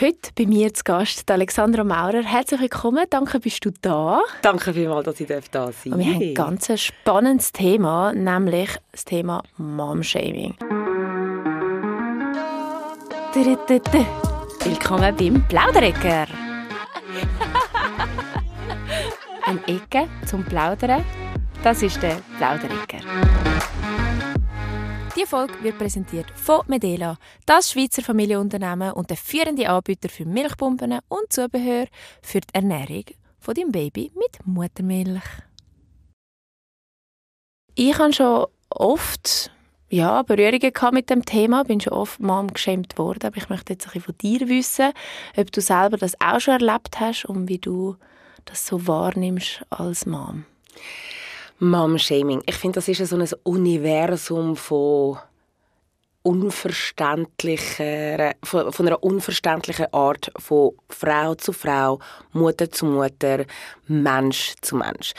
Heute bei mir zu Gast Alexandra Maurer. Herzlich willkommen, danke, bist du da. Danke vielmals, dass ich da sein darf. Und wir haben ein ganz spannendes Thema, nämlich das Thema Mom-Shaming. Willkommen beim Plauderecker. Eine Ecke zum Plaudern, das ist der Plauderecker. Die Folge wird präsentiert von Medela, das Schweizer Familienunternehmen und der führende Anbieter für Milchpumpen und Zubehör für die Ernährung von deinem Baby mit Muttermilch. Ich habe schon oft ja, Berührungen mit dem Thema, bin schon oft Mom geschämt worden, aber ich möchte jetzt ein von dir wissen, ob du selber das auch schon erlebt hast und wie du das so wahrnimmst als Mom. Mom-Shaming. Ich finde, das ist so ein Universum von unverständlicher, von, einer unverständlichen Art von Frau zu Frau, Mutter zu Mutter, Mensch zu Mensch.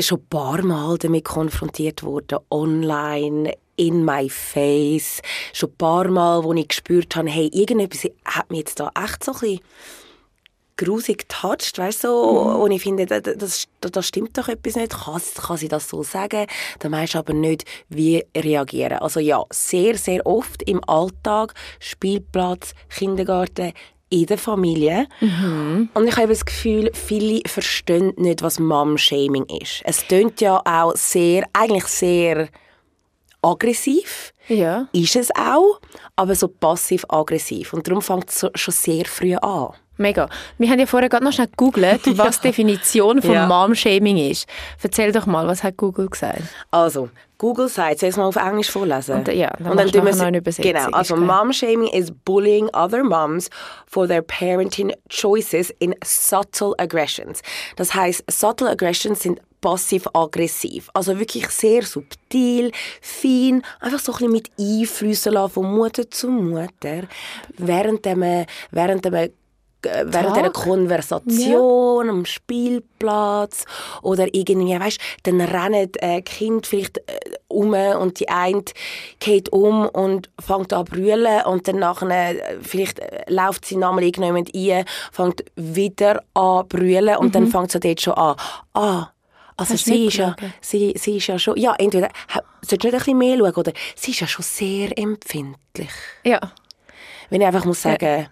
Schon ein paar Mal damit konfrontiert worden, online, in my face. Schon ein paar Mal, wo ich gespürt habe, hey, irgendetwas hat mich jetzt da echt so ein bisschen grusig touched, weißt du, so, mhm. und ich finde, das, das, stimmt doch etwas nicht, kann, kann sie das so sagen, dann weißt du aber nicht, wie reagieren. Also ja, sehr, sehr oft im Alltag, Spielplatz, Kindergarten, in der Familie. Mhm. Und ich habe das Gefühl, viele verstehen nicht, was Mom-Shaming ist. Es klingt ja auch sehr, eigentlich sehr aggressiv. Ja. Ist es auch, aber so passiv-aggressiv. Und darum fängt es schon sehr früh an. Mega. Wir haben ja vorher gerade noch schnell gegoogelt, was ja. die Definition von ja. Mom-Shaming ist. Erzähl doch mal, was hat Google gesagt? Also, Google sagt, soll ich es mal auf Englisch vorlesen? Und, ja, dann, und dann tun wir noch eine Übersetzung. Genau, also Mom-Shaming is bullying other moms for their parenting choices in subtle aggressions. Das heißt, subtle aggressions sind passiv-aggressiv. Also wirklich sehr subtil, fein, einfach so ein bisschen mit Einflüssen von Mutter zu Mutter, während man, während man äh, während einer Konversation ja. am Spielplatz oder irgendwie, weißt, dann rennen äh, Kind vielleicht äh, um und die eine geht um und fängt an zu brüllen und dann nachher, äh, vielleicht äh, läuft sie nochmal irgendjemand ein, fängt wieder an zu brüllen und mhm. dann fängt sie dort schon an. Ah, also sie ist, ja, sie, sie ist ja schon, ja, entweder, solltest du nicht ein bisschen mehr schauen, oder sie ist ja schon sehr empfindlich. Ja. Wenn ich einfach muss sagen, ja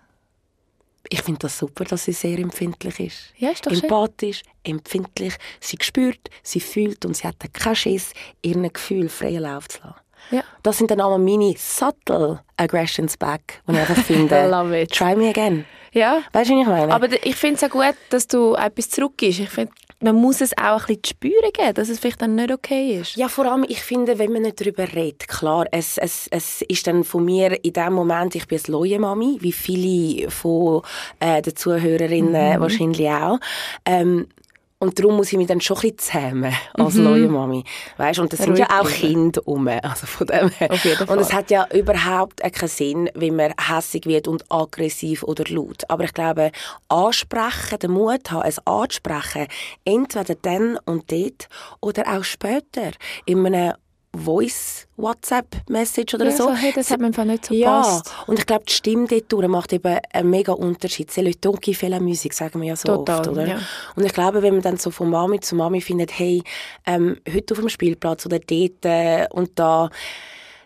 ich finde das super, dass sie sehr empfindlich ist. Ja, ist doch Empathisch, schön. empfindlich. Sie spürt, sie fühlt und sie hat keinen Schiss, ihren Gefühl freien Lauf zu lassen. Ja. Das sind dann auch meine subtle aggressions back, die ich einfach finde, Love it. try me again. Ja. Weißt du, was ich meine? Aber ich finde es auch gut, dass du etwas zurückgibst. Ich finde, man muss es auch ein bisschen zu spüren geben, dass es vielleicht dann nicht okay ist. Ja, vor allem, ich finde, wenn man nicht darüber redet, klar, es, es, es ist dann von mir in dem Moment, ich bin eine neue Mami, wie viele von äh, den Zuhörerinnen mhm. wahrscheinlich auch. Ähm, und darum muss ich mich dann schon ein bisschen zähmen als mhm. neue Mami. Weißt? Und das sind ja auch Kinder um. Also von dem her. Und es hat ja überhaupt keinen Sinn, wenn man hässig wird und aggressiv oder laut. Aber ich glaube, ansprechen, den Mut haben, es anzusprechen, entweder dann und dort oder auch später in einem Voice WhatsApp Message oder ja, so. so hey, das hat mir einfach nicht so ja. passt. und ich glaube die Stimme dort macht eben einen mega Unterschied. C'est le ton qui fait la musique, sagen wir ja so Total, oft, oder? Ja. Und ich glaube, wenn man dann so von Mami zu Mami findet, hey, ähm, heute auf dem Spielplatz oder dort äh, und da,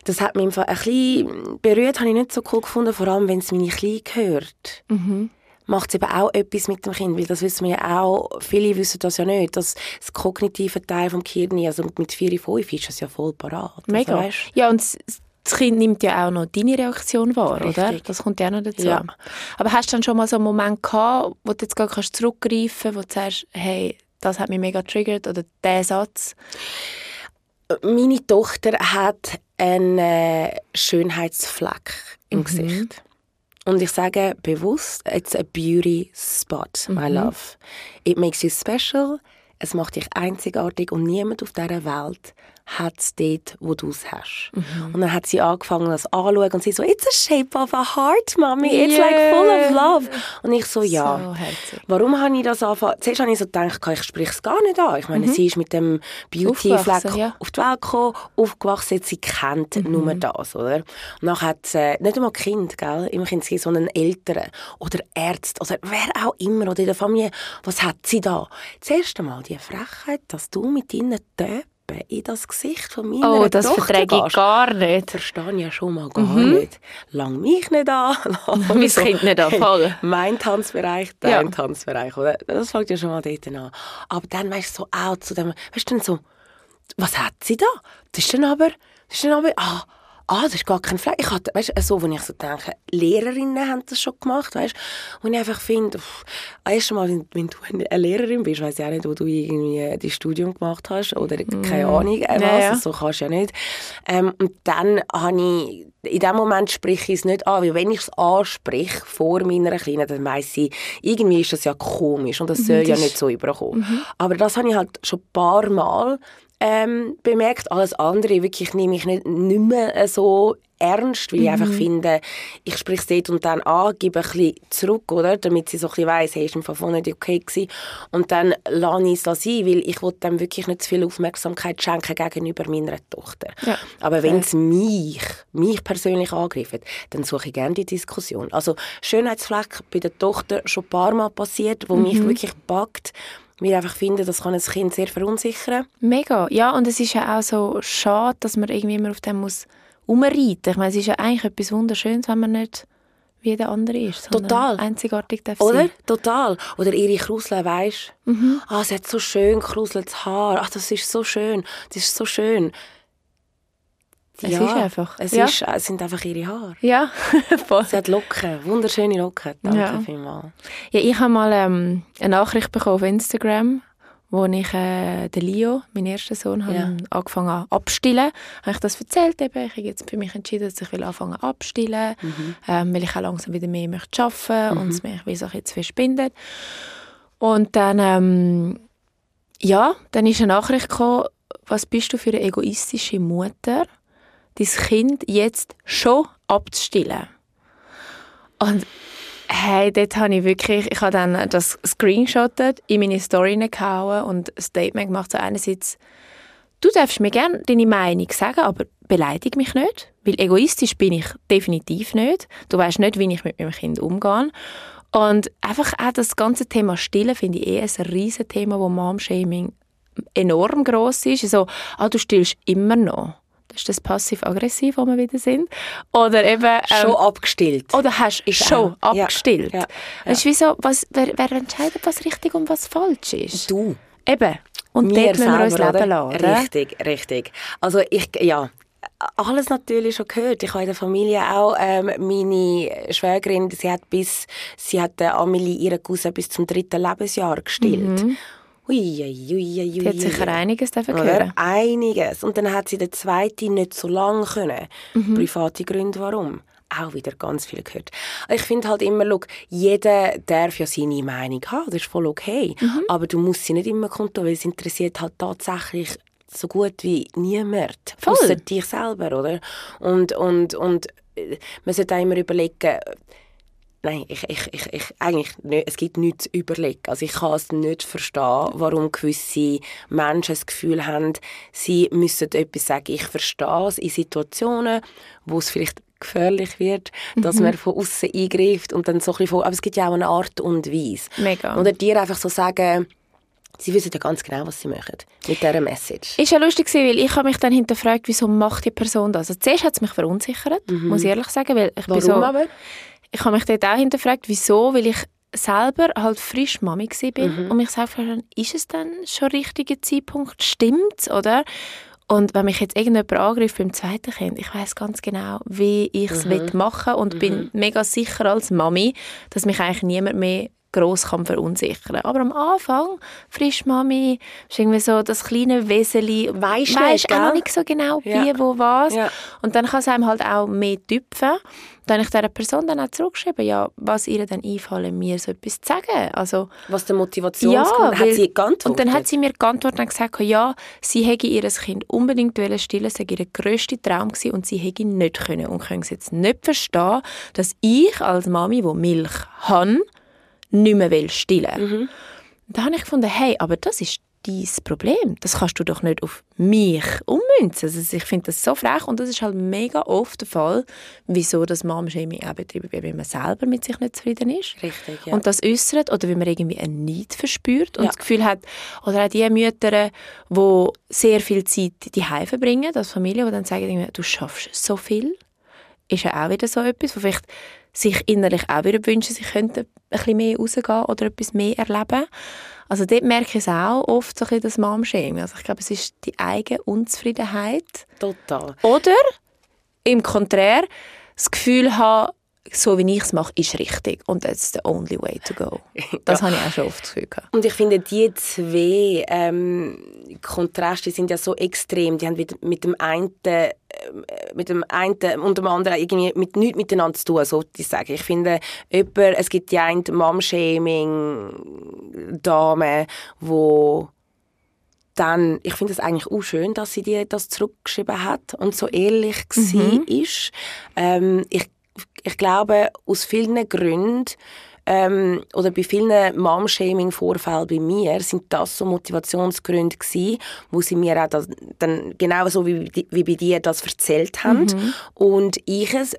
das hat mich einfach ein bisschen berührt, habe ich nicht so cool gefunden, vor allem wenn es meine Kleine hört. Mhm macht es eben auch etwas mit dem Kind, weil das wissen wir ja auch, viele wissen das ja nicht, dass das kognitive Teil vom Gehirn, also mit 4, 5 ist das ja voll parat. Also Mega. Also, ja, und das Kind nimmt ja auch noch deine Reaktion wahr, Richtig. oder? Das kommt ja auch noch dazu. Ja. Aber hast du dann schon mal so einen Moment gehabt, wo du jetzt gar kannst zurückgreifen kannst, wo du sagst, hey, das hat mich mega triggert oder der Satz? Meine Tochter hat einen Schönheitsfleck im mhm. Gesicht. Und ich sage bewusst, it's a beauty spot, my mhm. love. It makes you special, es macht dich einzigartig und niemand auf dieser Welt hat es dort, wo du es hast. Mhm. Und dann hat sie angefangen, das anzuschauen und sie so, it's a shape of a heart, Mommy. It's yeah. like full of auf. Und ich so, ja. So. Warum habe ich das angefangen? Zuerst habe ich so gedacht, ich spreche es gar nicht an. Ich meine, sie ist mit dem Beauty-Fleck ja. auf die Welt gekommen, aufgewachsen, sie kennt nur das, oder? Und dann hat sie äh, nicht einmal Kind, gell? Immerhin sie, sondern Eltern oder Ärzte oder wer auch immer oder in der Familie. Was hat sie da? Das erste Mal die Frechheit, dass du mit deinen Töpen in das Gesicht von meiner Oh, das Tochter verträge ich gehst. gar nicht. Verstehe ich ja schon mal gar nicht. Lang mich nicht an. Mein Kind nicht an, voll. Mein Tanzbereich, dein Ja. Tanzbereich. Oder? Das fängt ja schon mal dort an. Aber dann weißt du so auch zu dem, weißt du dann so, was hat sie da? Das ist dann aber, das ist dann aber, ah, ah, das ist gar kein Fleck. Ich hatte, weißt so, wenn ich so denke, Lehrerinnen haben das schon gemacht, weißt und ich einfach finde, pff, erstmal, wenn, wenn du eine Lehrerin bist, weiss ich auch nicht, wo du irgendwie das Studium gemacht hast oder keine Ahnung, äh, was, Mm. Ja, ja. so kannst du ja nicht. Ähm, und dann habe ich, in dem Moment spreche ich es nicht an, weil wenn ich es anspreche vor meiner Kleinen, dann weiss sie, irgendwie ist das ja komisch und das soll ja Mhm, das- Mhm. nicht so überkommen. Aber das habe ich halt schon ein paar Mal ähm, bemerkt. Alles andere wirklich nehme ich nicht, nicht mehr äh, so ernst, weil ich Mhm. einfach finde, ich spreche es dort und dann an, gebe ein bisschen zurück, oder? damit sie so ein bisschen weiss, hey, ist im Fall voll nicht okay gewesen. Und dann lasse ich es da sein, weil ich will dem wirklich nicht zu viel Aufmerksamkeit schenken gegenüber meiner Tochter. Ja. Aber wenn es mich, mich persönlich angreift, dann suche ich gerne die Diskussion. Also Schönheitsfleck bei der Tochter schon ein paar Mal passiert, wo Mhm. mich wirklich packt, ich einfach finde, das kann ein Kind sehr verunsichern. Mega. Ja, und es ist ja auch so schade, dass man irgendwie immer auf dem muss umreiten. Ich meine, es ist ja eigentlich etwas Wunderschönes, wenn man nicht wie der andere ist, Total. einzigartig darf Oder? sein. Total. Oder ihre Krusel, weisst Mhm. Ah, sie hat so schön gekruseltes Haar. Ach, das ist so schön. Das ist so schön. Es ist einfach. Es, Ja. ist, es sind einfach ihre Haare. Ja, voll. Sie hat Locken, wunderschöne Locken. Danke Ja. vielmals. Ja, ich habe mal ähm, eine Nachricht bekommen auf Instagram, wo ich äh, den Leo, meinen ersten Sohn, habe Ja. angefangen an abstillen. Habe ich das erzählt eben. Ich habe jetzt für mich entschieden, dass ich will anfangen abstillen, Mhm. ähm, weil ich auch langsam wieder mehr möchte arbeiten und es mich wie so zu verschwindet. Und dann, ähm, ja, dann ist eine Nachricht gekommen, was bist du für eine egoistische Mutter, dein Kind jetzt schon abzustillen. Und hey, dort habe ich wirklich, ich habe dann das screenshottet, in meine Story gehauen und ein Statement gemacht. So einerseits, du darfst mir gerne deine Meinung sagen, aber beleidige mich nicht, weil egoistisch bin ich definitiv nicht. Du weißt nicht, wie ich mit meinem Kind umgehe. Und einfach auch das ganze Thema Stillen finde ich eh ein riesen Thema, wo Mom-Shaming enorm groß ist. Also, ah, du stillst immer noch. Das ist das passiv-aggressiv, wo wir wieder sind. Oder eben... ähm, Schon abgestillt. oder hast du schon auch. Ja, abgestillt? ja, Es ist wie so, was, wer, wer entscheidet, was richtig und was falsch ist? Du. Eben. Und Wir dort müssen wir uns leben lassen. oder? Richtig, richtig. Also ich, ja, alles natürlich schon gehört. Ich habe in der Familie auch ähm, meine Schwägerin, sie hat bis, sie hat äh, Amelie, ihre Cousin, bis zum dritten Lebensjahr gestillt. Ui, ui, ui, ui, Mhm. Die hat sicher einiges davon oder? hören. Einiges. Und dann hat sie den zweiten nicht so lange können. Mhm. Private Gründe, warum? Auch wieder ganz viel gehört. Ich finde halt immer, schau, jeder darf ja seine Meinung haben, das ist voll okay. Mhm. Aber du musst sie nicht immer kundtun, weil es interessiert halt tatsächlich so gut wie niemand. Voll. Ausser dich selber, oder? Und, und, und äh, man sollte auch immer überlegen, Nein, ich, ich, ich, ich, eigentlich nicht, es gibt nichts zu überlegen. Also ich kann es nicht verstehen, warum gewisse Menschen das Gefühl haben, sie müssen etwas sagen. Ich verstehe es in Situationen, wo es vielleicht gefährlich wird, dass man von außen eingreift und dann so ein bisschen von, aber es gibt ja auch eine Art und Weise. Mega. Oder dir einfach so sagen, sie wissen ja ganz genau, was sie machen mit dieser Message. Ist ja lustig weil ich habe mich dann hinterfragt, wieso macht die Person das? Also zuerst hat es mich verunsichert, muss ich ehrlich sagen, weil ich bin Mhm. Warum so... aber? Ich habe mich dort auch hinterfragt, wieso, weil ich selber halt frisch Mami gewesen bin Mhm. und mich selber gefragt habe, ist es dann schon der richtige Zeitpunkt, stimmt's, oder? Und wenn mich jetzt irgendjemand angreift beim zweiten Kind, ich weiß ganz genau, wie ich es Mhm. machen will und bin mega sicher als Mami, dass mich eigentlich niemand mehr gross kann verunsichern. Aber am Anfang, Frischmami, ist irgendwie so das kleine Weseli, Weisst nicht, auch noch nicht so genau, wie, Ja. wo, was. Ja. Und dann kann es einem halt auch mehr tüpfen. Dann habe ich dieser Person dann auch zurückgeschrieben, ja, was ihr dann einfallen, mir so etwas zu sagen. Also, Was der Motivationsgrund, hat weil- sie geantwortet? Und dann hat sie mir geantwortet und gesagt, ja, sie hätte ihr Kind unbedingt stillen, es sei ihr grösster Traum gewesen und sie hätte nicht können und können sie jetzt nicht verstehen, dass ich als Mami, die Milch habe, nicht mehr will stillen. Mhm. Da habe ich gefunden, hey, aber das ist dein Problem. Das kannst du doch nicht auf mich ummünzen. Also ich finde das so frech und das ist halt mega oft der Fall, wieso das Mom-Shaming auch betrieben wird, wenn man selber mit sich nicht zufrieden ist Richtig, ja. und das äußert oder wenn man irgendwie einen Neid verspürt und Ja. das Gefühl hat, oder auch die Mütter, die sehr viel Zeit die verbringen, als Familie, die dann sagen, du schaffst so viel, ist ja auch wieder so etwas, wo vielleicht sich innerlich auch wieder wünschen, sie könnten ein bisschen mehr rausgehen oder etwas mehr erleben. Also dort merke ich es auch oft, so ein bisschen das Mom-Shaming. Also ich glaube, es ist die eigene Unzufriedenheit Total. oder im Konträr das Gefühl haben, so wie ich es mache, ist richtig. Und that's the only way to go. Das habe ich auch schon oft das Gefühl gehabt. Und ich finde, die zwei ähm, Kontraste sind ja so extrem. Die haben mit, mit dem einen äh, mit dem einen und dem anderen irgendwie mit nichts miteinander zu tun, so ich sagen. Ich finde, jemand, es gibt die eine Mom-Shaming-Dame, wo dann, ich finde es eigentlich auch schön, dass sie dir das zurückgeschrieben hat und so ehrlich mhm. ist. Ähm, ich, ich glaube, aus vielen Gründen ähm, oder bei vielen Mom-Shaming-Vorfällen bei mir sind das so Motivationsgründe gewesen, wo sie mir auch das, dann genau so wie, wie bei dir das erzählt haben Mhm. und ich es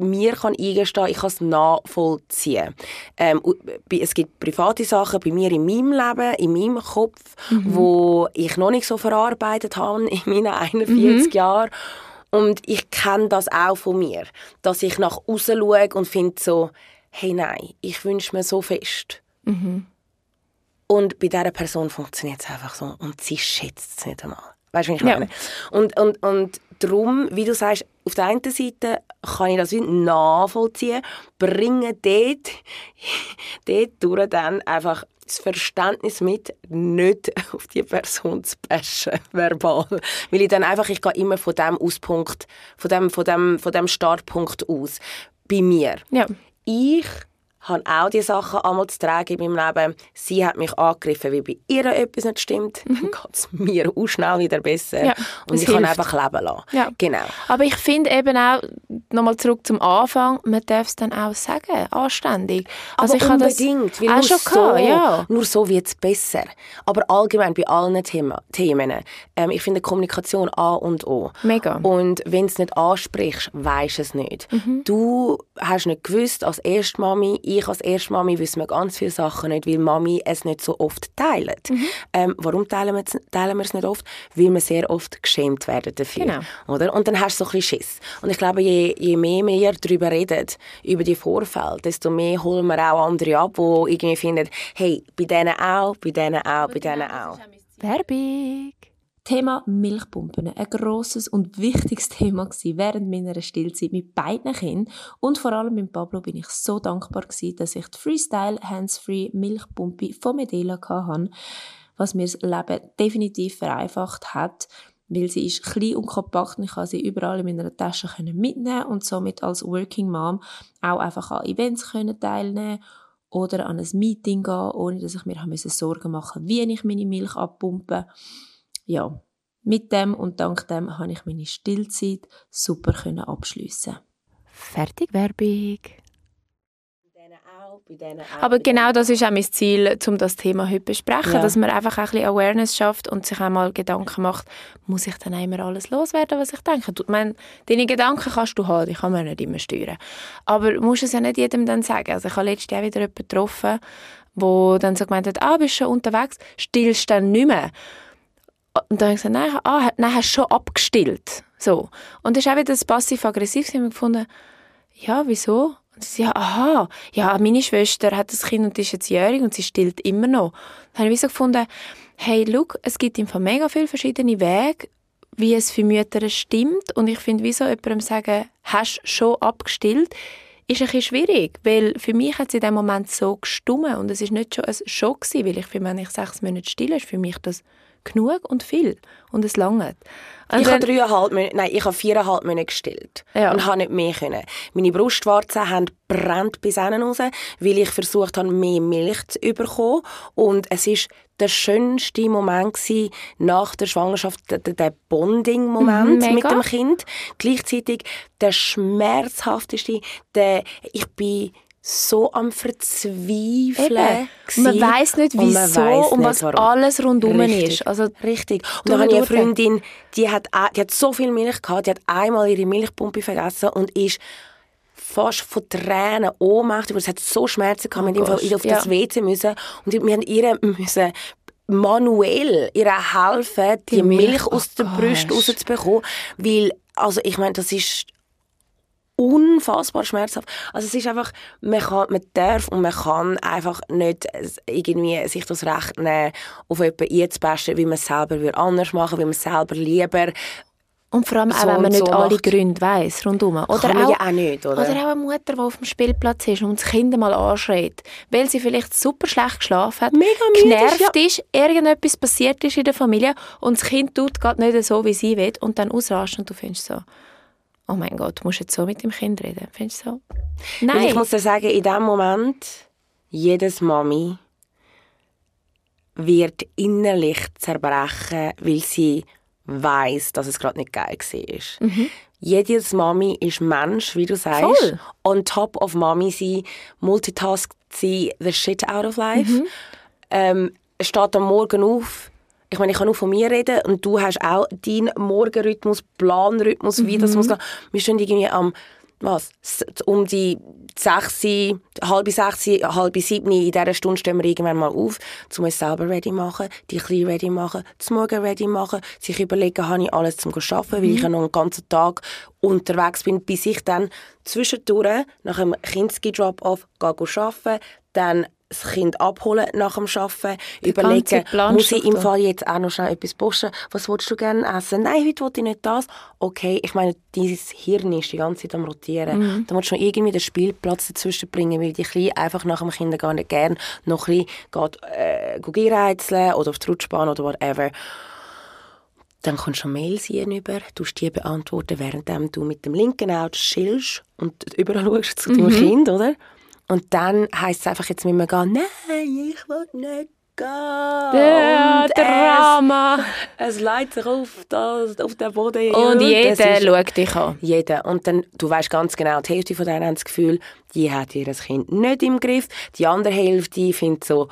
mir kann eingestehen, ich kann es nachvollziehen. Ähm, es gibt private Sachen bei mir in meinem Leben, in meinem Kopf, wo ich noch nicht so verarbeitet habe in meinen 41 Jahren. Und ich kenne das auch von mir, dass ich nach außen schaue und finde so, hey nein, ich wünsche mir so fest. Und bei dieser Person funktioniert es einfach so und sie schätzt es nicht einmal. Weißt du, wie ich Ja. meine? Und, und, und darum, wie du sagst, auf der einen Seite kann ich das wie nachvollziehen, bringe dort, dort durch dann einfach das Verständnis mit, nicht auf die Person zu bashen, verbal. Weil ich dann einfach, ich gehe immer von dem Auspunkt, von dem, von dem, von dem Startpunkt aus. Bei mir. Ja. Ich habe auch die Sachen einmal zu tragen in meinem Leben. Sie hat mich angegriffen, weil bei ihr etwas nicht stimmt. Dann geht es mir auch schnell wieder besser. Mhm. Ja, und ich kann hilft. einfach leben lassen. Ja. Genau. Aber ich finde eben auch, nochmal zurück zum Anfang, man darf es dann auch sagen, anständig. Also Aber ich habe das unbedingt, weil auch nur schon so, ja. nur so wird es besser. Aber allgemein bei allen Thema, Themen. Ähm, ich finde Kommunikation A und O. Mega. Und wenn du es nicht ansprichst, weisst du es nicht. Mhm. Du hast nicht gewusst, als Erstmami, ich als Erstmami wissen wir ganz viele Sachen nicht, weil Mami es nicht so oft teilt. Mhm. Ähm, warum teilen wir, es- teilen wir es nicht oft? Weil wir sehr oft geschämt werden dafür. Genau. Oder? Und dann hast du so ein bisschen Schiss. Und ich glaube, je, je mehr wir darüber reden, über die Vorfälle, desto mehr holen wir auch andere ab, die irgendwie finden, hey, bei denen auch, bei denen auch, bei denen auch. Werbung. Thema Milchpumpen. Ein grosses und wichtiges Thema gewesen während meiner Stillzeit mit beiden Kindern. Und vor allem mit Pablo bin ich so dankbar gewesen, dass ich die Freestyle Hands-Free Milchpumpe von Medela hatte, was mir das Leben definitiv vereinfacht hat, weil sie ist klein und kompakt und ich konnte sie überall in meiner Tasche mitnehmen und somit als Working Mom auch einfach an Events teilnehmen oder an ein Meeting gehen, ohne dass ich mir Sorgen machen wie ich meine Milch abpumpe. Ja, mit dem und dank dem habe ich meine Stillzeit super können abschliessen. Fertig Werbung. Bei denen auch, bei denen auch. Aber genau das ist auch mein Ziel, um das Thema heute zu besprechen, Ja. dass man einfach auch ein bisschen Awareness schafft und sich einmal Gedanken macht, muss ich dann auch immer alles loswerden, was ich denke? Du, meine, deine Gedanken kannst du haben, die kann man nicht immer steuern. Aber du musst es ja nicht jedem dann sagen. Also ich habe letztes Jahr wieder jemanden getroffen, wo dann so gemeint hat, ah, bist schon unterwegs, stillst dann nicht mehr. Und dann habe ich gesagt, nein, ah, nein, hast schon abgestillt. So. Und das ist auch wieder das passiv-aggressiv. Sie haben gefunden, ja, wieso? Und sie ja, aha, ja, meine Schwester hat das Kind und ist jetzt jährig und sie stillt immer noch. Dann habe ich so gefunden, hey, look, es gibt einfach mega viele verschiedene Wege, wie es für Mütter stimmt. Und ich finde, wieso jemandem sagen, hast schon abgestillt, ist ein bisschen schwierig, weil für mich hat es in dem Moment so gestummen und es ist nicht schon ein Schock weil ich finde, wenn ich sechs Monate still ist, für mich das genug und viel und es langt. ich habe dreieinhalb Monate, nein, ich habe viereinhalb Monate gestillt Ja. und habe nicht mehr können. Meine Brustwarzen haben brennt bis hinten raus, weil ich versucht habe, mehr Milch zu bekommen. Und es ist der schönste Moment gewesen, nach der Schwangerschaft, der, Bonding-Moment Mhm, mit dem Kind. Gleichzeitig der schmerzhafteste, der, ich bin so am Verzweifeln. Man weiß nicht, Und wieso und nicht, was warum. alles rundum Richtig. ist. Also, Richtig. Und dann habe ich eine. Freundin, die hat, die hat so viel Milch gehabt, die hat einmal ihre Milchpumpe vergessen und ist fast von Tränen ohnmächtig, es hat so Schmerzen gehabt, Oh wir mussten auf ja. das WC müssen und wir haben ihr müssen manuell ihr helfen, die, Die Milch, Milch, oh aus der Brust rauszubekommen, weil, also ich meine, das ist unfassbar schmerzhaft. Also es ist einfach, man, kann, man darf und man kann einfach nicht irgendwie sich das Recht nehmen, auf jemanden einzubaschen, wie man es selber würde anders machen, wie man es selber lieber und vor allem auch, So wenn man nicht so alle macht. Gründe weiss rundum. Oder kann auch, ja auch nicht, oder? Oder auch eine Mutter, die auf dem Spielplatz ist und das Kind mal anschreit, weil sie vielleicht super schlecht geschlafen hat, Mega genervt ist, ist, irgendetwas passiert ist in der Familie und das Kind tut gerade nicht so, wie sie will und dann ausrastet und du findest so, oh mein Gott, du musst jetzt so mit dem Kind reden. Findest du so? Weil Nein. ich muss dir sagen, in dem Moment, jedes Mami wird innerlich zerbrechen, weil sie weiß, dass es gerade nicht geil war. Jedes Mami ist Mensch, wie du sagst. Voll. On top of Mami sein, multitaskt sie the shit out of life. Ähm, steht am Morgen auf. Ich meine, ich kann nur von mir reden und du hast auch deinen Morgenrhythmus, Planrhythmus, wie das muss gehen. Wir stehen irgendwie am was, um die sechs, halb sechs, halb sieben, in dieser Stunde stehen wir irgendwann mal auf, um uns selber ready machen, die Kleinen ready machen, zum Morgen ready machen, sich überlegen, habe ich alles zum arbeiten, weil ich ja noch einen ganzen Tag unterwegs bin, bis ich dann zwischendurch nach dem Kinski-Drop-Off arbeiten, dann das Kind abholen nach dem Arbeiten, überlegen, ganze Plan muss ich im. Fall jetzt auch noch schnell etwas posten? Was willst du gerne essen? Nein, heute will ich nicht das. Okay, ich meine, dieses Hirn ist die ganze Zeit am rotieren. Mhm. Da musst du noch irgendwie den Spielplatz dazwischen bringen, weil die Kleine einfach nach dem Kindergarten gerne noch ein bisschen geht, äh, reizeln oder auf die Rutschbahn oder whatever. Dann kommst du Mails über, du die beantworten, während du mit dem linken Auge chillst und überall schaust zu Mhm. deinem Kind, oder? Und dann heisst es einfach, jetzt müssen wir gehen, nein, ich will nicht gehen. Ja, und Drama. Es, es leitet sich auf, das, auf den Boden. Und das jeder schaut dich an. jeder. Und dann, du weißt ganz genau, die Hälfte von denen haben das Gefühl, die hat ihr Kind nicht im Griff. Die andere Hälfte findet so,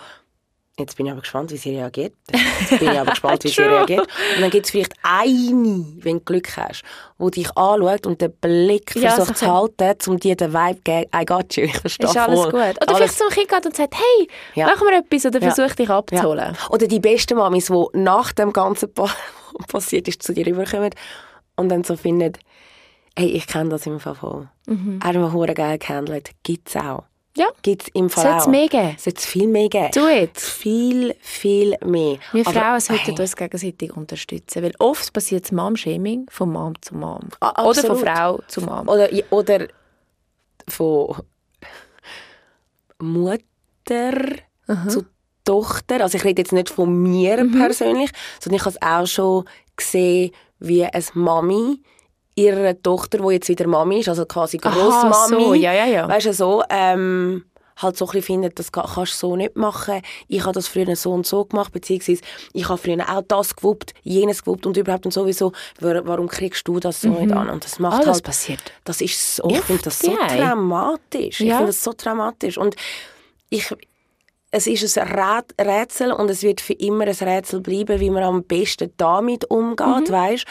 jetzt bin ich aber gespannt, wie sie reagiert. Jetzt bin ich aber gespannt, wie sie reagiert. Und dann gibt es vielleicht eine, wenn du Glück hast, die dich anschaut und den Blick Ja, versucht so zu halten, um dir den Vibe zu geben, I got you, ich verstehe Ist alles voll. gut. Oder Alles- vielleicht zum Kind geht und sagt, hey, Ja. machen wir etwas oder Ja. versuch dich abzuholen. Ja. Oder die besten Mamis, die nach dem Ganzen pa passiert ist, zu dir rüberkommen und dann so finden, hey, ich kenne das im Fall voll. Mhm. Er hat geil gehandelt. Gibt es auch. Ja. Gibt es im Fall Sollte mehr geben? Sollte es viel mehr geben. Do it. Viel, viel mehr. Wir Aber, Frauen sollten hey, uns gegenseitig unterstützen, weil oft passiert das Mom-Shaming von Mom zu Mom. Ah, Oder von. Frau zu Mom. Oder, oder von Mutter zu Tochter. Also ich rede jetzt nicht von mir Mhm. persönlich, sondern ich habe es auch schon gesehen, wie eine Mami ihrer Tochter, die jetzt wieder Mami ist, also quasi Aha, Grossmami, so, ja, ja, ja. weißt du, so, ähm, halt so ein bisschen findet, das ka- kannst du so nicht machen. Ich habe das früher so und so gemacht, beziehungsweise ich habe früher auch das gewuppt, jenes gewuppt und überhaupt und sowieso, wa- warum kriegst du das so nicht an? Und das macht Alles halt, passiert. das ist so, ich finde das so ja. traumatisch. Ich Ja. finde das so traumatisch. Und ich, es ist ein Rät- Rätsel und es wird für immer ein Rätsel bleiben, wie man am besten damit umgeht, Mhm. weißt?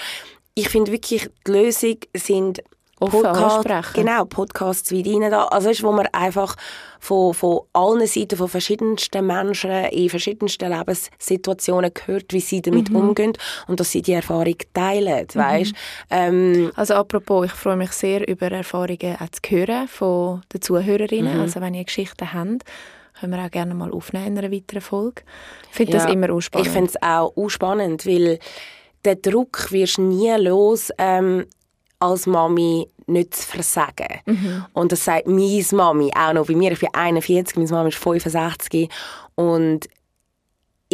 Ich finde wirklich, die Lösung sind Offen ansprechen. genau, Podcasts wie deine da, also weißt, wo man einfach von, von allen Seiten, von verschiedensten Menschen in verschiedensten Lebenssituationen hört, wie sie damit Mhm. umgehen und dass sie die Erfahrung teilen, weißt? Ähm, Also apropos, ich freue mich sehr über Erfahrungen auch zu hören von den Zuhörerinnen. Mhm. Also wenn ihr Geschichten habt, können wir auch gerne mal aufnehmen in einer weiteren Folge. Ich finde das Ja, immer auch spannend. Ich finde es auch auch spannend, weil den Druck wirst du nie los, ähm, als Mami nicht zu versagen. Und das sagt meine Mami auch noch bei mir. Ich bin 41, meine Mami ist 65 und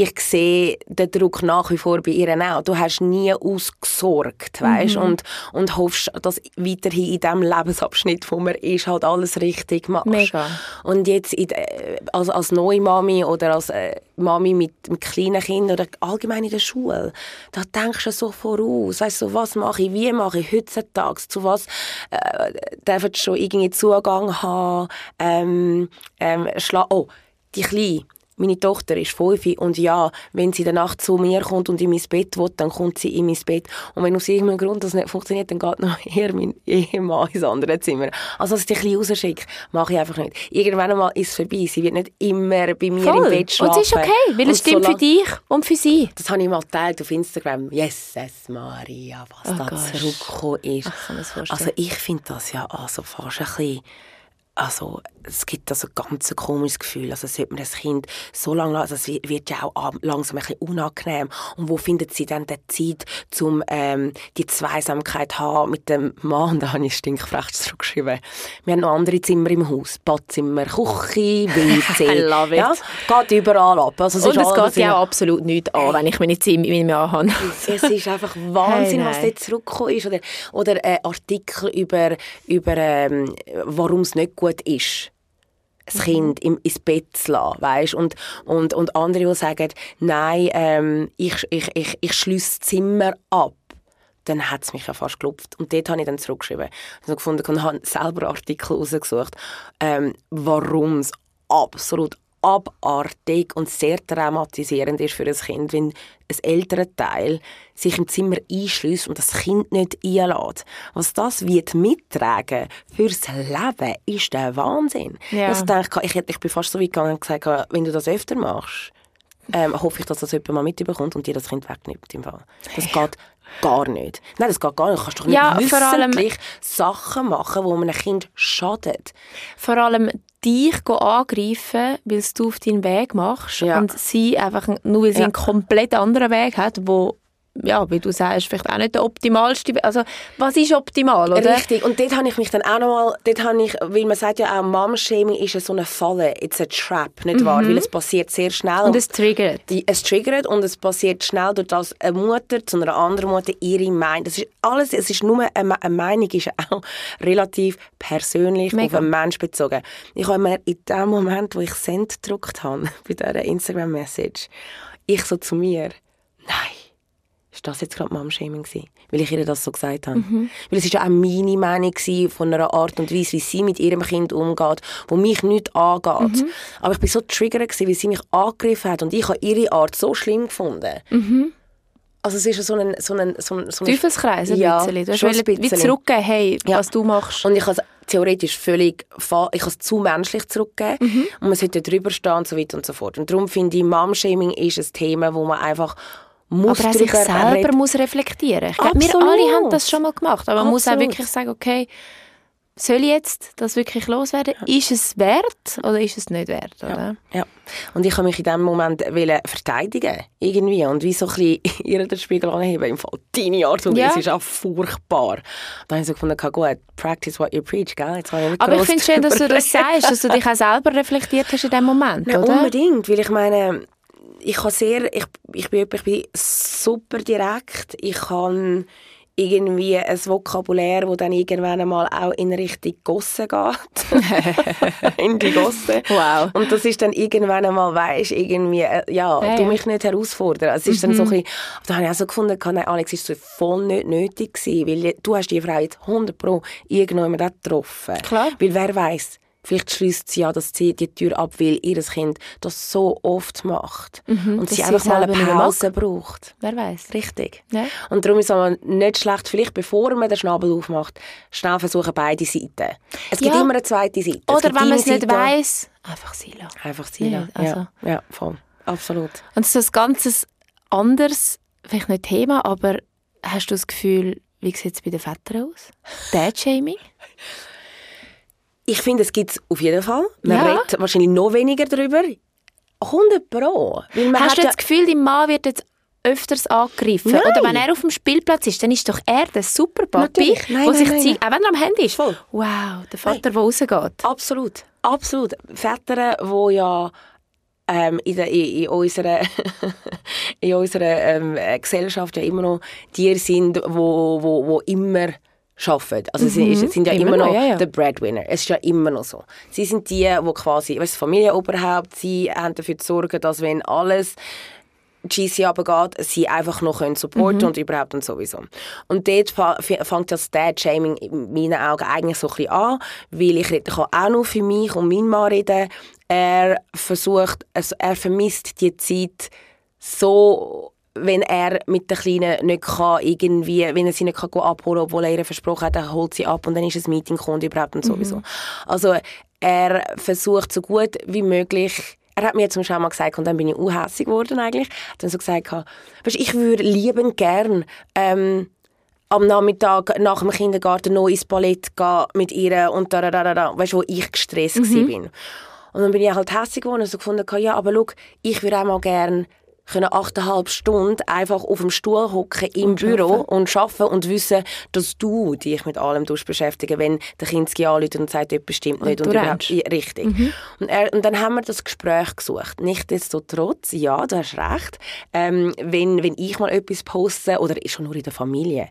ich sehe den Druck nach wie vor bei ihr auch. Du hast nie ausgesorgt, weißt? Mhm. Und, und hoffst, dass weiterhin in diesem Lebensabschnitt, wo man ist, halt alles richtig machst. Mega. Und jetzt in, der- als, als neue Mami oder als äh, Mami mit, mit kleinen Kindern oder allgemein in der Schule, da denkst du so voraus. Weißt du, was mache ich, wie mache ich heutzutage, zu was äh, darf ich schon irgendwie Zugang haben, ähm, ähm, schla oh, die Kleine, meine Tochter ist fünf und ja, wenn sie in der Nacht zu mir kommt und in mein Bett will, dann kommt sie in mein Bett. Und wenn aus irgendeinem Grund das nicht funktioniert, dann geht noch eher mein Ehemann ins andere Zimmer. Also, dass ich die Kleine rausschicke, mache ich einfach nicht. Irgendwann einmal ist es vorbei. Sie wird nicht immer bei mir im Bett Und schlafen. es ist okay, weil es Und stimmt für dich und für sie. Das habe ich mal geteilt auf Instagram. Jesus Maria, was Oh da zurückgekommen ist. Ach, also ich finde das ja also fast ein bisschen also es gibt also ganz ein komisches Gefühl, also sollte man das Kind so lange lassen, also es wird ja auch langsam ein bisschen unangenehm und wo findet sie dann die Zeit, um ähm, die Zweisamkeit zu haben mit dem Mann, da habe ich stinkfrech zurückgeschrieben. Wir haben noch andere Zimmer im Haus, Badzimmer, Küche, WC. Ja, geht überall ab. Also, es Und es geht in- ja auch absolut nichts an, wenn ich meine Zeit mit meinem Mann habe. es ist einfach Wahnsinn, Hey, was dort zurückgekommen ist. Oder, oder äh, Artikel über, über ähm, warum es nicht gut ist, das Mhm. Kind im, ins Bett zu lassen, weißt? Und, und, und andere, die sagen, nein, ähm, ich, ich, ich, ich schließe das Zimmer ab. Dann hat es mich ja fast gelupft. Und dort habe ich dann zurückgeschrieben. Also gefunden und habe selber Artikel rausgesucht, ähm, warum es absolut abartig und sehr traumatisierend ist für ein Kind, wenn ein älterer Teil sich im Zimmer einschließt und das Kind nicht einlädt. Was das wird mittragen fürs Leben, ist der Wahnsinn. Ja. Also ich, denke, ich, ich bin fast so weit gegangen und gesagt, wenn du das öfter machst, ähm, hoffe ich, dass das jemand mal mitbekommt und dir das Kind wegnimmt. Im Fall. Das geht gar nicht. Nein, das geht gar nicht. Du kannst doch nicht Ja, vor allem- wissentlich Sachen machen, wo einem Kind schadet. Vor allem dich go angreifen, weil du auf deinen Weg machst Ja. und sie einfach, nur weil sie Ja. einen komplett anderen Weg hat, wo ja, wie du sagst, vielleicht auch nicht der optimalste. Also, was ist optimal, oder? Richtig. Und dort habe ich mich dann auch nochmal, dort habe ich, weil man sagt ja auch, Mom-Shaming ist ja so eine Falle, it's a trap, nicht wahr? Weil es passiert sehr schnell. Mhm. Und es triggert. Es triggert und es passiert schnell, durch das eine Mutter zu einer anderen Mutter ihre Meinung. Das ist alles, es ist nur eine, eine Meinung, ist auch relativ persönlich Mega. auf einen Mensch bezogen. Ich habe mir in dem Moment, wo ich Send gedruckt habe, bei dieser Instagram-Message, ich so zu mir, nein, ist das jetzt gerade Mom-Shaming gewesen? Weil ich ihr das so gesagt habe. Weil es ist ja auch meine Meinung von einer Art und Weise, wie sie mit ihrem Kind umgeht, wo mich nicht angeht. Aber ich bin so triggert wie sie mich angegriffen hat und ich habe ihre Art so schlimm gefunden. Also es ist ja so ein... So ein, so ein, so ein Teufelskreis ein Ja, bisschen. Du hast ein wollen wie bisschen. zurückgeben, hey, Ja. was du machst. Und ich habe es theoretisch völlig, ich habe es zu menschlich zurückgegeben und man sollte drüber stehen und so weiter und so fort. Und darum finde ich, Mom-Shaming ist ein Thema, wo man einfach muss aber er sich selber reden. muss reflektieren. Ich glaube, wir Absolut. alle haben das schon mal gemacht. Aber man muss auch Absolut. wirklich sagen, okay, soll ich jetzt das wirklich loswerden? Ist es wert oder ist es nicht wert? Oder? Ja. Und ich habe mich in dem Moment verteidigen irgendwie und wie so ein bisschen ihr den Spiegel anheben. Im Fall deine Art und Ja. Ist auch furchtbar. Da habe ich so gefunden, okay, gut, practice what you preach, gell? Jetzt habe ich Aber ich finde schön, dass du das sagst, dass du dich auch selber reflektiert hast in dem Moment, Ja, oder? unbedingt, weil ich meine, ich kann sehr, ich, ich, bin, ich bin super direkt, ich kann irgendwie ein Vokabular, das dann irgendwann einmal auch in Richtung Gosse geht. in die Gosse. Wow. Und das ist dann irgendwann einmal, weisst irgendwie, äh, ja, Ja, du mich nicht herausfordern. Es ist dann so ein bisschen, da habe ich auch so gefunden, nein, Alex, ist so voll nicht nötig gewesen, weil du hast die Frau jetzt 100 pro irgendjemand getroffen. Klar. Weil wer weiß, vielleicht schließt sie ja, dass sie die Tür ab, weil ihr Kind das so oft macht. und Mhm, dass sie sie einfach mal eine Pause braucht. Wer weiß? Richtig. Ja. Und darum ist es nicht schlecht, vielleicht bevor man den Schnabel aufmacht, schnell versuchen beide Seiten. Es gibt Ja. immer eine zweite Seite. Es Oder wenn man es nicht weiss, einfach sie lassen. Einfach sein. Ja, also. ja, ja, voll. Absolut. Und so ein ganzes anderes, vielleicht nicht Thema, aber hast du das Gefühl, wie sieht es bei den Vätern aus? Dad-Shaming? Ich finde, es gibt es auf jeden Fall. Man Ja. redet wahrscheinlich noch weniger darüber. 100 Pro. Hast du das Gefühl, dein Mann wird jetzt öfters angegriffen. Nein. Oder wenn er auf dem Spielplatz ist, dann ist doch er der super Papi. Nein, der nein, sich nein, zeigt, auch wenn er am Handy ist. Voll. Wow, der Vater, der rausgeht. Absolut, absolut. Väter, wo ja ähm, in, der, in, in unserer, in unserer ähm, äh, Gesellschaft ja immer noch die sind, wo, wo, wo immer arbeiten. Also sie ist- sind ja Immer immer, noch, ja, ja. der Breadwinner. Es ist ja immer noch so. Sie sind die, die quasi, weißt, das Familienoberhaupt, sie haben dafür zu sorgen, dass wenn alles GC runtergeht, sie einfach noch können supporten und überhaupt und sowieso. Und dort fängt das Dad-Shaming in meinen Augen eigentlich so ein bisschen an, weil ich rede- kann auch nur für mich und meinen Mann reden. Er versucht, also er vermisst die Zeit so wenn er mit der Kleinen nicht kann, irgendwie, wenn er sie nicht kann abholen kann, obwohl er ihr versprochen hat, er holt sie ab und dann ist ein Meeting und überhaupt und sowieso. Also er versucht so gut wie möglich er hat mir zum Beispiel mal gesagt, und dann bin ich unhässig geworden eigentlich, hat dann so gesagt, weißt, ich würde liebend gern ähm, am Nachmittag nach dem Kindergarten noch ins Ballett gehen mit ihr und da, da, da, da, weißt du, wo ich gestresst mhm. bin. Und dann bin ich halt hässlich geworden und so gefunden, ja, aber schau, ich würde auch mal gern können achteinhalb Stunden einfach auf dem Stuhl hocken im Büro und arbeiten und wissen, dass du dich mit allem beschäftigen, wenn der Kinski anruft und sagt, etwas stimmt nicht. du Und, überhaupt, ja, richtig. Und, er, und dann haben wir das Gespräch gesucht. Nichtsdestotrotz, ja, du hast recht, ähm, wenn, wenn ich mal etwas poste, oder ist schon nur in der Familie,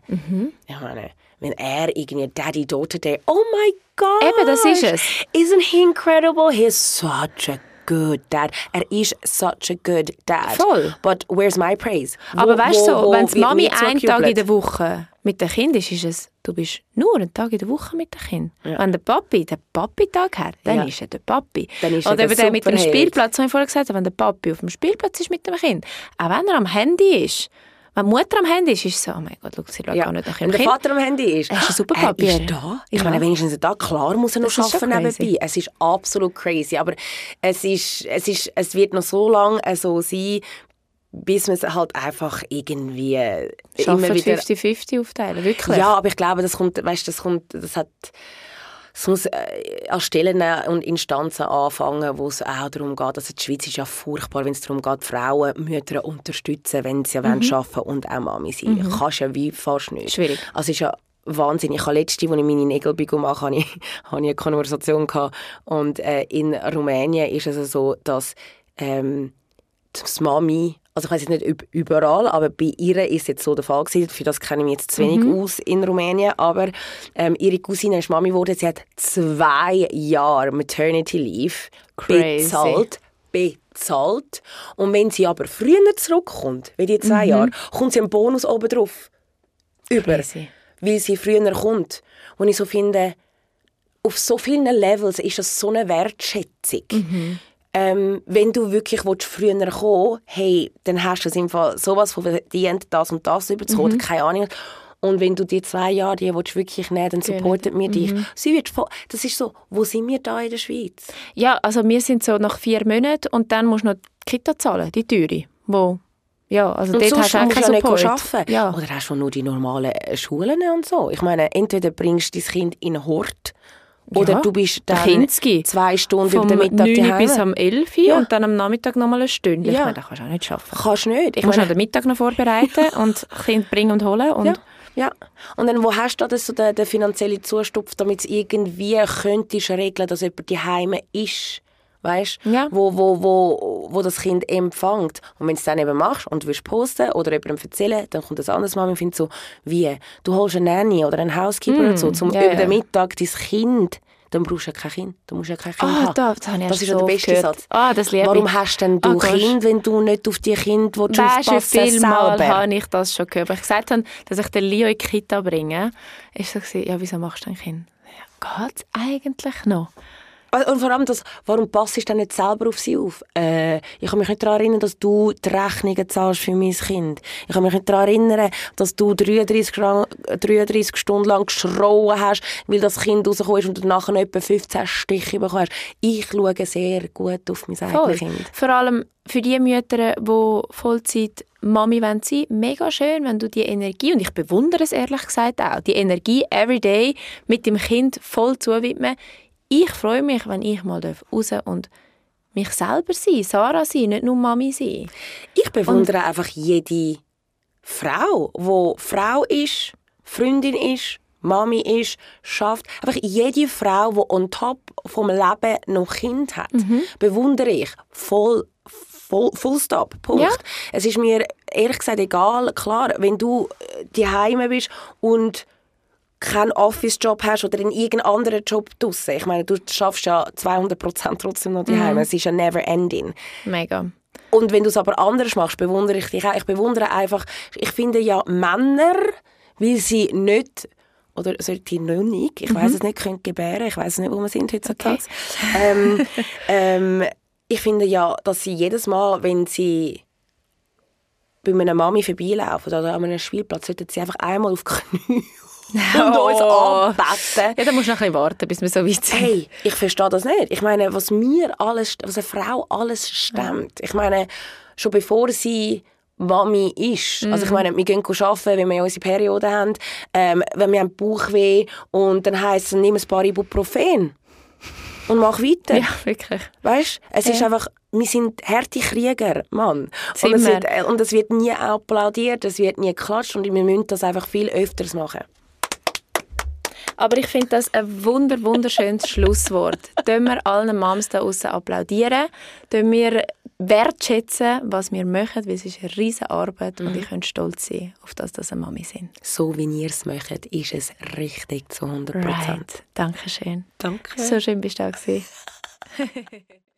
ich meine, wenn er irgendwie Daddy, Daughter Day, oh my God! Eben, das ist es. Isn't he incredible? He's such a good dad. Er ist such a good dad. Voll. But where's my praise? Aber Wo- weißt du, so, wenn die Mami einen Tag in der Woche mit dem Kind ist, ist es, du bist nur einen Tag in der Woche mit dem Kind. Wenn der Papi den Papi-Tag hat, dann Ja. ist er der Papi. Dann ist er Oder der der mit dem. Spielplatz, habe ich vorher gesagt, wenn der Papi auf dem Spielplatz ist mit dem Kind, auch wenn er am Handy ist, wenn die Mutter am Handy ist, ist es so, oh mein Gott, schau, sie schaut Ja. gar nicht nach Wenn ihrem der Kind. Vater am Handy ist, ist ein super Papi, er er. ist da. Ich Ja. meine, wenigstens da, klar muss er noch Das arbeiten nebenbei. Es ist absolut crazy, aber es, ist, es, ist, es wird noch so lange so sein, bis man es halt einfach irgendwie Schaffen immer wieder 50-50 aufteilen, wirklich. Ja, aber ich glaube, das kommt, weißt, das kommt, das hat, es muss äh, an Stellen und Instanzen anfangen, wo es auch darum geht, also die Schweiz ist ja furchtbar, wenn es darum geht, Frauen, Mütter unterstützen, wenn sie ja wollen arbeiten und auch Mami sein. Kannst ja wie fast nicht. Schwierig. Also ist ja Wahnsinn. Ich habe letzte, als ich meine Nägel gemacht habe, ich, habe ich eine Konversation gehabt und äh, in Rumänien ist es so, dass ähm, das Mami, also ich weiß nicht ob überall, aber bei ihr ist jetzt so der Fall gewesen. Für das kenne ich mich jetzt zu wenig Mhm. aus in Rumänien, aber ähm, ihre Cousine ist Mami geworden. Sie hat zwei Jahre Maternity Leave Crazy. bezahlt. Bezahlt. Und wenn sie aber früher zurückkommt, wie die Mhm. zwei Jahre, kommt sie einen Bonus oben drauf. Über. Crazy. Weil sie früher kommt. Und ich so finde, auf so vielen Levels ist das so eine Wertschätzung. Mhm. Ähm, wenn du wirklich willst, früher kommen hey, dann hast du es im Fall sowas von verdient, das und das Mhm. überzuholen, keine Ahnung. Und wenn du die zwei Jahre die willst wirklich nehmen, dann supportet mir dich. Mhm. Sie wird voll, das ist so, wo sind wir da in der Schweiz? Ja, also wir sind so nach vier Monaten und dann musst du noch die Kita zahlen, die teure, wo ja, also Und dort hast du auch keinen Support. arbeiten. Ja. Oder hast du nur die normalen Schulen und so. Ich meine, entweder bringst du dein Kind in einen Hort oder Ja, du bist dann Kinski. zwei Stunden Vom über den Mittag 9 daheim. bis am 11 Ja. und dann am Nachmittag noch mal eine Stunde. Ich Ja. meine, das kannst du auch nicht schaffen. Kannst du nicht. Ich Du musst meine, den Mittag noch vorbereiten und Kind bringen und holen. Und Ja, ja. Und dann, wo hast du da so den, den finanziellen Zustupf, damit es irgendwie könntest regeln, dass jemand die Heime ist, weißt? Ja. Wo, wo, wo, wo das Kind empfängt. Und wenn du es dann eben machst und willst posten oder jemandem erzählen, dann kommt das anderes Mal und findet so, wie, du holst eine Nanny oder einen Housekeeper oder so, zum Mm, ja, über den Mittag dein Kind, dann brauchst du ja kein Kind. Du musst ja kein Kind Ah, haben. da- das habe das ist ja so der beste gehört. Satz. Ah, das liebe Warum ich. hast denn du Ah, Gott. Kind, wenn du nicht auf die Kinder willst Weißt du, wie aufpassen viel Mal habe ich das schon gehört. Weil ich gesagt habe, dass ich den Leo in die Kita bringe, ist so ja, wieso machst du ein Kind? Ja, geht's eigentlich noch? Und vor allem, das, warum passt du dann nicht selber auf sie auf? Äh, ich kann mich nicht daran erinnern, dass du die Rechnungen zahlst für mein Kind. Ich kann mich nicht daran erinnern, dass du 33, Gra- 33 Stunden lang geschrauen hast, weil das Kind rausgekommen ist und du nachher noch etwa 15 Stiche bekommen hast. Ich schaue sehr gut auf mein eigenes Kind. Vor allem für die Mütter, die Vollzeit Mami wollen sein mega schön, wenn du die Energie, und ich bewundere es ehrlich gesagt auch, die Energie everyday mit dem Kind voll zuwidmen. Ich freue mich, wenn ich mal raus und mich selber sein, Sarah sein, nicht nur Mami sein. Ich bewundere Und einfach jede Frau, wo Frau ist, Freundin ist, Mami ist, schafft. Einfach jede Frau, die on top vom Leben noch Kind hat, mhm. bewundere ich voll Full, full stop, Punkt. Ja. Es ist mir ehrlich gesagt egal, klar, wenn du äh, die Heime bist und keinen Office-Job hast oder in irgendeinem anderen Job draussen. Ich meine, du schaffst ja 200% trotzdem noch die mhm. Es ist ja never ending. Mega. Und wenn du es aber anders machst, bewundere ich dich auch. Ich bewundere einfach, ich finde ja Männer, weil sie nicht oder sollte die noch nicht, ich mhm. weiß es nicht, können gebären, ich weiß nicht, wo wir sind heutzutage. Okay. ähm, ähm, ich finde ja, dass sie jedes Mal, wenn sie bei einer Mami vorbeilaufen oder an einem Spielplatz, sollten sie einfach einmal auf die Knie und oh. uns anbeten. Ja, dann musst du noch ein bisschen warten, bis wir so weit sind. Hey, ich verstehe das nicht. Ich meine, was mir alles, was eine Frau alles stemmt. Ja. Ich meine, schon bevor sie Mami ist. Mhm. Also ich meine, wir gehen arbeiten, wenn wir unsere Periode haben, ähm, wenn wir haben Bauchweh und dann heisst es, nimm ein paar Ibuprofen und mach weiter. Ja, wirklich. Weißt? Es ja. ist einfach, wir sind harte Krieger, Mann. Und es, wird, äh, und es wird nie applaudiert, es wird nie geklatscht und wir müssen das einfach viel öfters machen. Aber ich finde das ein wunder wunderschönes Schlusswort. Tun wir allen Moms da draußen applaudieren. Tun wir wertschätzen, was wir machen, weil es ist eine riesige Arbeit mhm. und ich könnte stolz sein auf das, dass wir Mami sind. So wie ihr es möchtet, ist es richtig zu 100 Prozent. Right. Dankeschön. Danke. So schön bist du auch